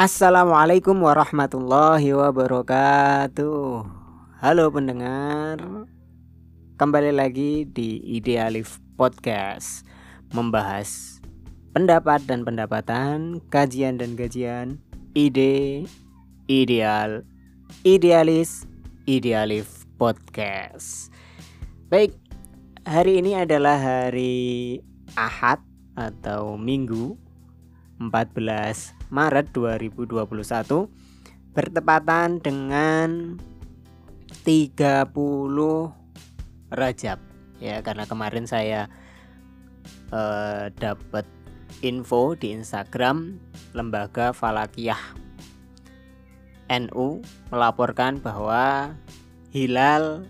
Assalamualaikum warahmatullahi wabarakatuh. Halo pendengar, kembali lagi di Idealif Podcast, membahas pendapat dan pendapatan, kajian dan gajian, ide, ideal, idealis, Idealif Podcast. Baik, hari ini adalah hari Ahad atau Minggu 14 Maret 2021 bertepatan dengan 30 Rajab. Ya karena kemarin saya uh, dapat info di Instagram lembaga Falakiyah NU melaporkan bahwa hilal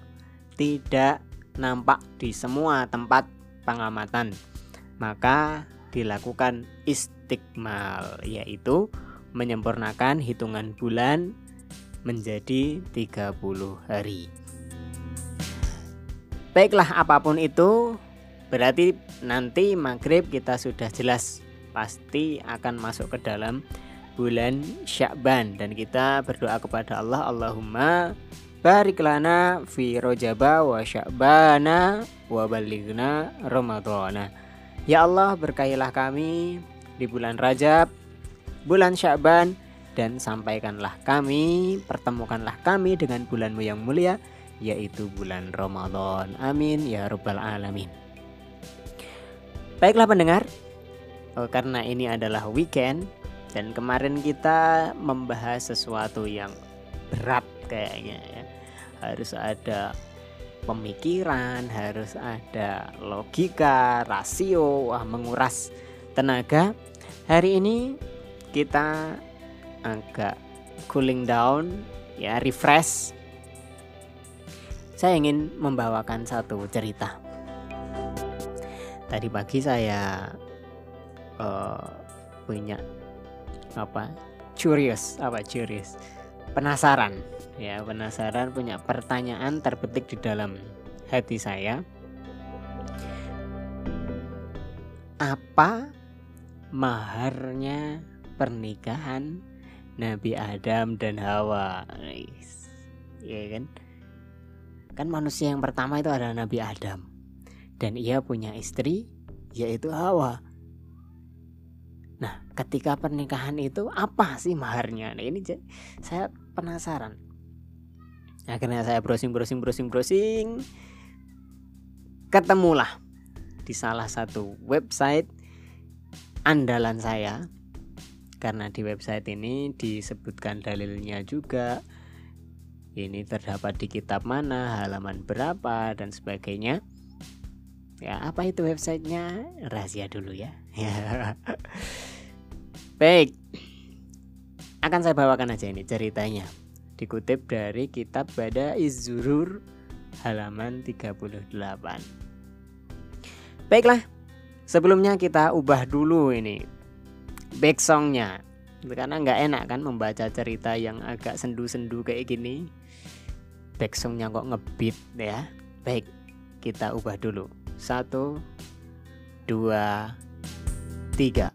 tidak nampak di semua tempat pengamatan. Maka dilakukan istiqmal yaitu menyempurnakan hitungan bulan menjadi 30 hari. Baiklah apa pun itu berarti nanti maghrib kita sudah jelas pasti akan masuk ke dalam bulan Sya'ban dan kita berdoa kepada Allah Allahumma barik lana fi rojaba wa sya'bana wa balighna ramadhana Ya Allah berkailah kami di bulan Rajab, bulan Sya'ban dan sampaikanlah kami, pertemukanlah kami dengan bulanmu yang mulia yaitu bulan Ramadan. Amin ya rabbal alamin. Baiklah pendengar, oh, karena ini adalah weekend dan kemarin kita membahas sesuatu yang berat kayaknya ya. Harus ada pemikiran, harus ada logika, rasio, wah menguras tenaga. Hari ini kita agak cooling down, ya refresh. Saya ingin membawakan satu cerita. Tadi pagi saya uh, punya apa? Curious, apa curious? Penasaran ya penasaran punya pertanyaan terbetik di dalam hati saya apa maharnya pernikahan Nabi Adam dan Hawa. Ya kan? Kan manusia yang pertama itu adalah Nabi Adam. Dan ia punya istri yaitu Hawa. Nah, ketika pernikahan itu apa sih maharnya? Nah, ini saya penasaran. Akhirnya saya browsing browsing browsing browsing. Ketemulah di salah satu website andalan saya. Karena di website ini disebutkan dalilnya juga. Ini terdapat di kitab mana halaman berapa dan sebagainya. Ya apa itu websitenya? Rahasia dulu ya. Baik. Akan saya bawakan aja ini ceritanya. Dikutip dari kitab Bada Izzurur halaman 38. Baiklah, sebelumnya kita ubah dulu ini back songnya. Karena nggak enak kan membaca cerita yang agak sendu-sendu kayak gini. Back songnya kok ngebit ya. Baik kita ubah dulu. Satu dua tiga.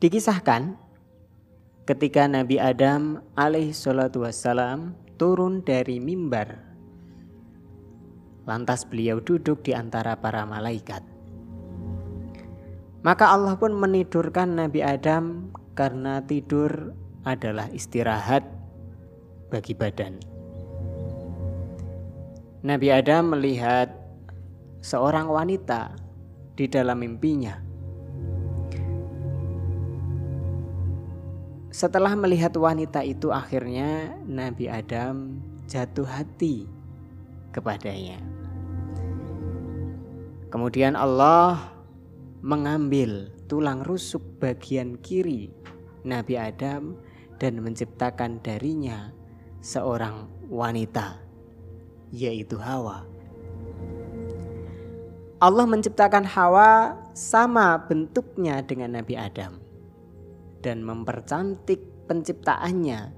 Dikisahkan ketika Nabi Adam alaihi salatu wassalam turun dari mimbar. Lantas beliau duduk di antara para malaikat. Maka Allah pun menidurkan Nabi Adam karena tidur adalah istirahat bagi badan. Nabi Adam melihat seorang wanita di dalam mimpinya Setelah melihat wanita itu akhirnya Nabi Adam jatuh hati kepadanya. Kemudian Allah mengambil tulang rusuk bagian kiri Nabi Adam dan menciptakan darinya seorang wanita yaitu Hawa. Allah menciptakan Hawa sama bentuknya dengan Nabi Adam dan mempercantik penciptaannya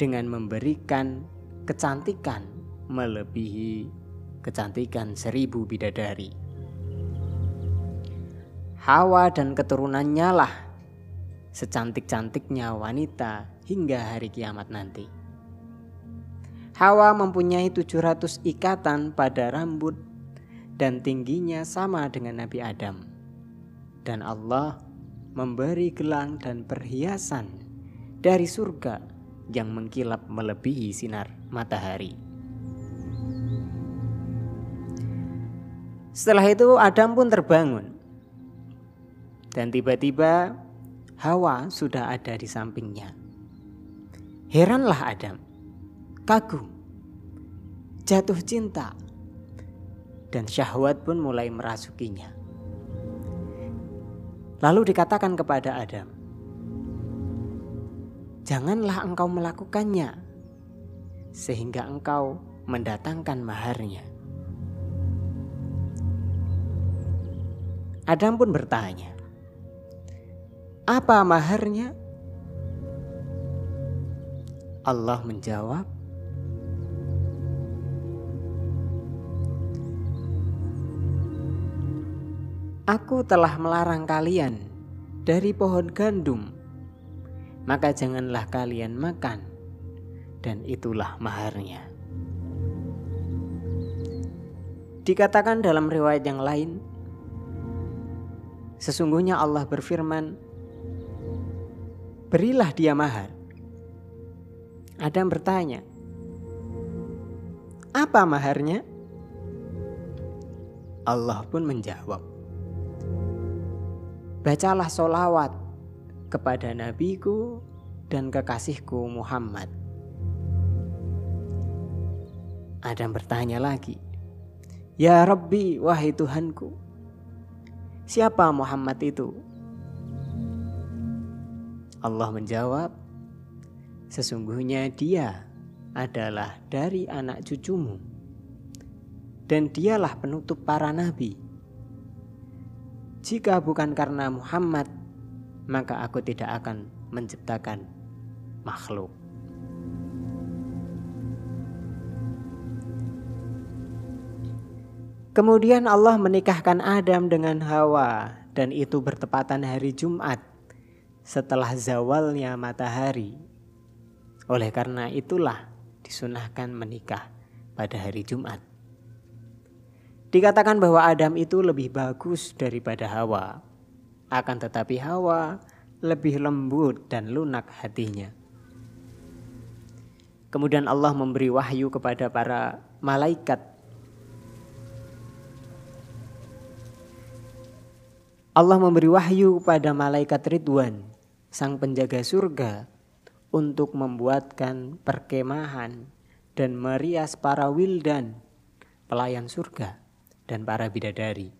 dengan memberikan kecantikan melebihi kecantikan seribu bidadari. Hawa dan keturunannya lah secantik-cantiknya wanita hingga hari kiamat nanti. Hawa mempunyai 700 ikatan pada rambut dan tingginya sama dengan Nabi Adam. Dan Allah memberi gelang dan perhiasan dari surga yang mengkilap melebihi sinar matahari. Setelah itu Adam pun terbangun. Dan tiba-tiba Hawa sudah ada di sampingnya. Heranlah Adam, kagum, jatuh cinta, dan syahwat pun mulai merasukinya. Lalu dikatakan kepada Adam, "Janganlah engkau melakukannya, sehingga engkau mendatangkan maharnya." Adam pun bertanya, "Apa maharnya?" Allah menjawab, Aku telah melarang kalian dari pohon gandum, maka janganlah kalian makan, dan itulah maharnya. Dikatakan dalam riwayat yang lain, Sesungguhnya Allah berfirman, "Berilah dia mahar." Adam bertanya, "Apa maharnya?" Allah pun menjawab, "Bacalah solawat kepada nabiku dan kekasihku Muhammad." Adam bertanya lagi, "Ya Rabbi, wahai Tuhanku, Siapa Muhammad itu? Allah menjawab, Sesungguhnya dia adalah dari anak cucumu dan dialah penutup para nabi. Jika bukan karena Muhammad, maka aku tidak akan menciptakan makhluk. Kemudian Allah menikahkan Adam dengan Hawa dan itu bertepatan hari Jumat setelah zawalnya matahari. Oleh karena itulah disunahkan menikah pada hari Jumat. Dikatakan bahwa Adam itu lebih bagus daripada Hawa. Akan tetapi Hawa lebih lembut dan lunak hatinya. Kemudian Allah memberi wahyu kepada para malaikat Allah memberi wahyu pada malaikat Ridwan, sang penjaga surga, untuk membuatkan perkemahan dan merias para wildan, pelayan surga, dan para bidadari.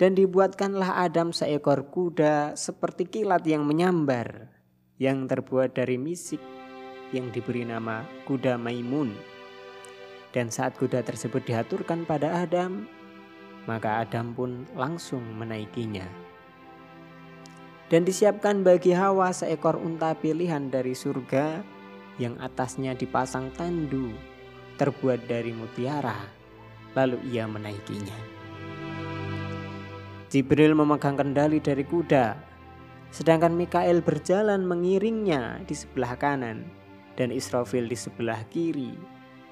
Dan dibuatkanlah Adam seekor kuda seperti kilat yang menyambar, yang terbuat dari misik, yang diberi nama kuda Maimun. Dan saat kuda tersebut diaturkan pada Adam, maka Adam pun langsung menaikinya. Dan disiapkan bagi Hawa seekor unta pilihan dari surga yang atasnya dipasang tandu terbuat dari mutiara, lalu ia menaikinya. Jibril memegang kendali dari kuda, sedangkan Mikael berjalan mengiringnya di sebelah kanan dan Israfil di sebelah kiri,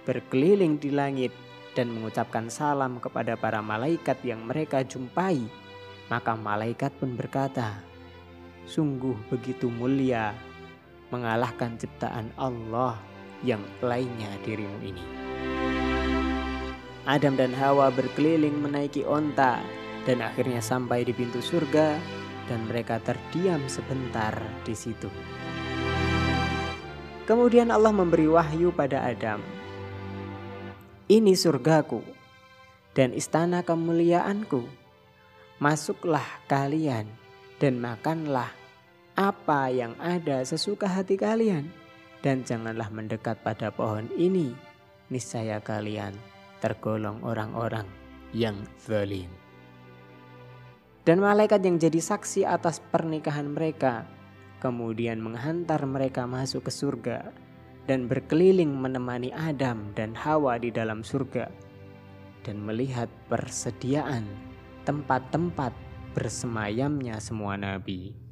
berkeliling di langit dan mengucapkan salam kepada para malaikat yang mereka jumpai, maka malaikat pun berkata, "Sungguh begitu mulia mengalahkan ciptaan Allah yang lainnya dirimu ini." Adam dan Hawa berkeliling menaiki onta dan akhirnya sampai di pintu surga dan mereka terdiam sebentar di situ. Kemudian Allah memberi wahyu pada Adam ini surgaku dan istana kemuliaanku. Masuklah kalian dan makanlah apa yang ada sesuka hati kalian. Dan janganlah mendekat pada pohon ini. Niscaya kalian tergolong orang-orang yang zalim. Dan malaikat yang jadi saksi atas pernikahan mereka kemudian menghantar mereka masuk ke surga dan berkeliling menemani Adam dan Hawa di dalam surga dan melihat persediaan tempat-tempat bersemayamnya semua nabi.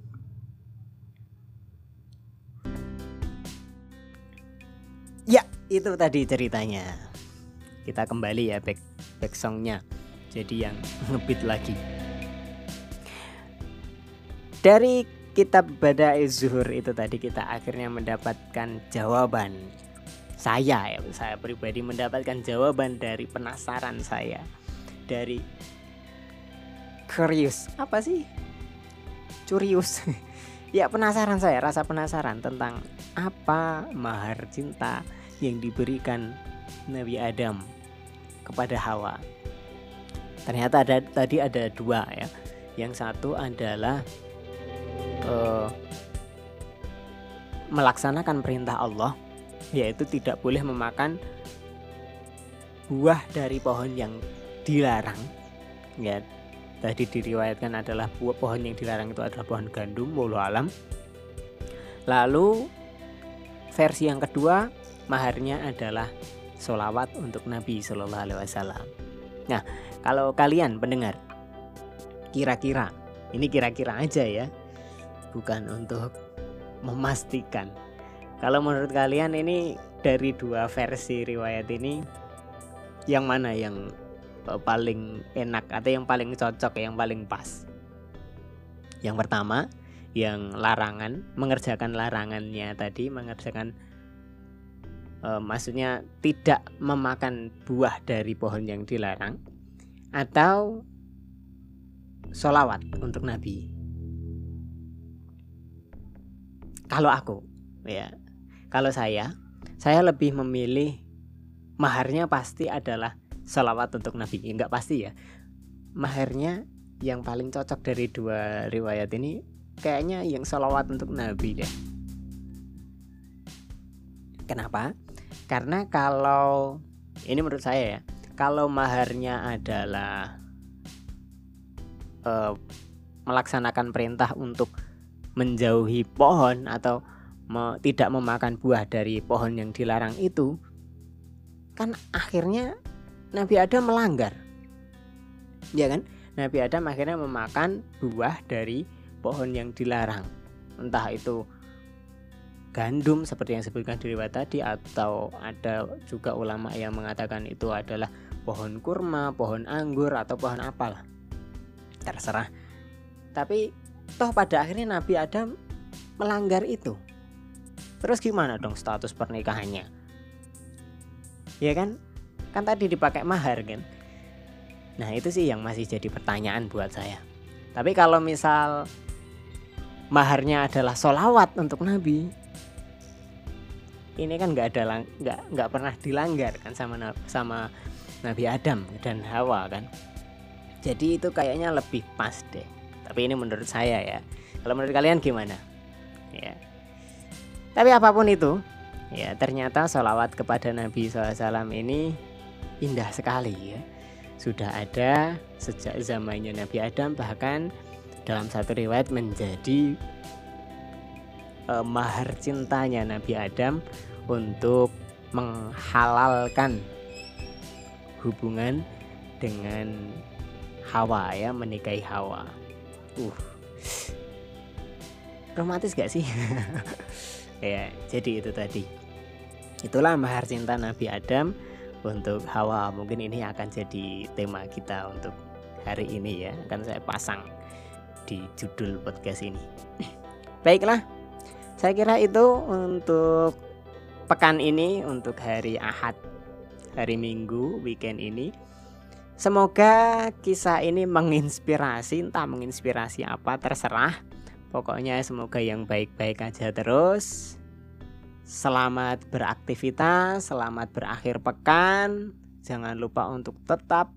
Itu tadi ceritanya. Kita kembali ya back back songnya. Jadi yang ngebit lagi. Dari kitab Bada'i Zuhur itu tadi kita akhirnya mendapatkan jawaban saya ya saya pribadi mendapatkan jawaban dari penasaran saya dari curious apa sih curious ya penasaran saya rasa penasaran tentang apa mahar cinta yang diberikan Nabi Adam kepada Hawa. Ternyata ada tadi ada dua ya. Yang satu adalah uh, melaksanakan perintah Allah yaitu tidak boleh memakan buah dari pohon yang dilarang. Ya tadi diriwayatkan adalah buah pohon yang dilarang itu adalah pohon gandum mulu alam. Lalu versi yang kedua maharnya adalah solawat untuk Nabi Shallallahu Alaihi Wasallam nah kalau kalian pendengar kira-kira ini kira-kira aja ya bukan untuk memastikan kalau menurut kalian ini dari dua versi riwayat ini yang mana yang paling enak atau yang paling cocok, yang paling pas? Yang pertama, yang larangan, mengerjakan larangannya tadi, mengerjakan e, maksudnya tidak memakan buah dari pohon yang dilarang atau solawat untuk Nabi. Kalau aku, ya kalau saya, saya lebih memilih maharnya pasti adalah salawat untuk Nabi. Enggak pasti ya. Maharnya yang paling cocok dari dua riwayat ini kayaknya yang salawat untuk Nabi deh. Kenapa? Karena kalau ini menurut saya ya, kalau maharnya adalah uh, melaksanakan perintah untuk menjauhi pohon atau me, tidak memakan buah dari pohon yang dilarang itu kan akhirnya Nabi Adam melanggar. Ya kan? Nabi Adam akhirnya memakan buah dari pohon yang dilarang. Entah itu gandum seperti yang disebutkan di riwayat tadi atau ada juga ulama yang mengatakan itu adalah pohon kurma, pohon anggur atau pohon apalah terserah tapi toh pada akhirnya Nabi Adam melanggar itu Terus gimana dong status pernikahannya? Ya kan? Kan tadi dipakai mahar kan? Nah itu sih yang masih jadi pertanyaan buat saya. Tapi kalau misal maharnya adalah solawat untuk Nabi, ini kan nggak ada nggak nggak pernah dilanggar kan sama sama Nabi Adam dan Hawa kan. Jadi itu kayaknya lebih pas deh. Tapi ini menurut saya ya. Kalau menurut kalian gimana? Ya. Tapi apa pun itu, ya ternyata sholawat kepada Nabi SAW ini indah sekali ya. Sudah ada sejak zamannya Nabi Adam bahkan dalam satu riwayat menjadi eh, mahar cintanya Nabi Adam untuk menghalalkan hubungan dengan Hawa ya menikahi Hawa. Uh, romantis gak sih? ya jadi itu tadi. Itulah mahar cinta Nabi Adam untuk Hawa. Mungkin ini akan jadi tema kita untuk hari ini ya. Akan saya pasang di judul podcast ini. Baiklah saya kira itu untuk pekan ini untuk hari Ahad hari Minggu weekend ini Semoga kisah ini menginspirasi, entah menginspirasi apa terserah. Pokoknya semoga yang baik-baik aja terus. Selamat beraktivitas, selamat berakhir pekan. Jangan lupa untuk tetap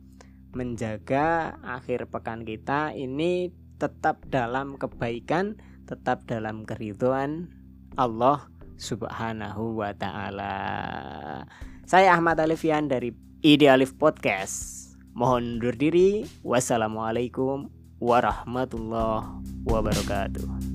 menjaga akhir pekan kita ini tetap dalam kebaikan, tetap dalam keriduan Allah Subhanahu wa taala. Saya Ahmad Alifian dari Idealif Podcast. Mohon undur diri. Wassalamualaikum warahmatullahi wabarakatuh.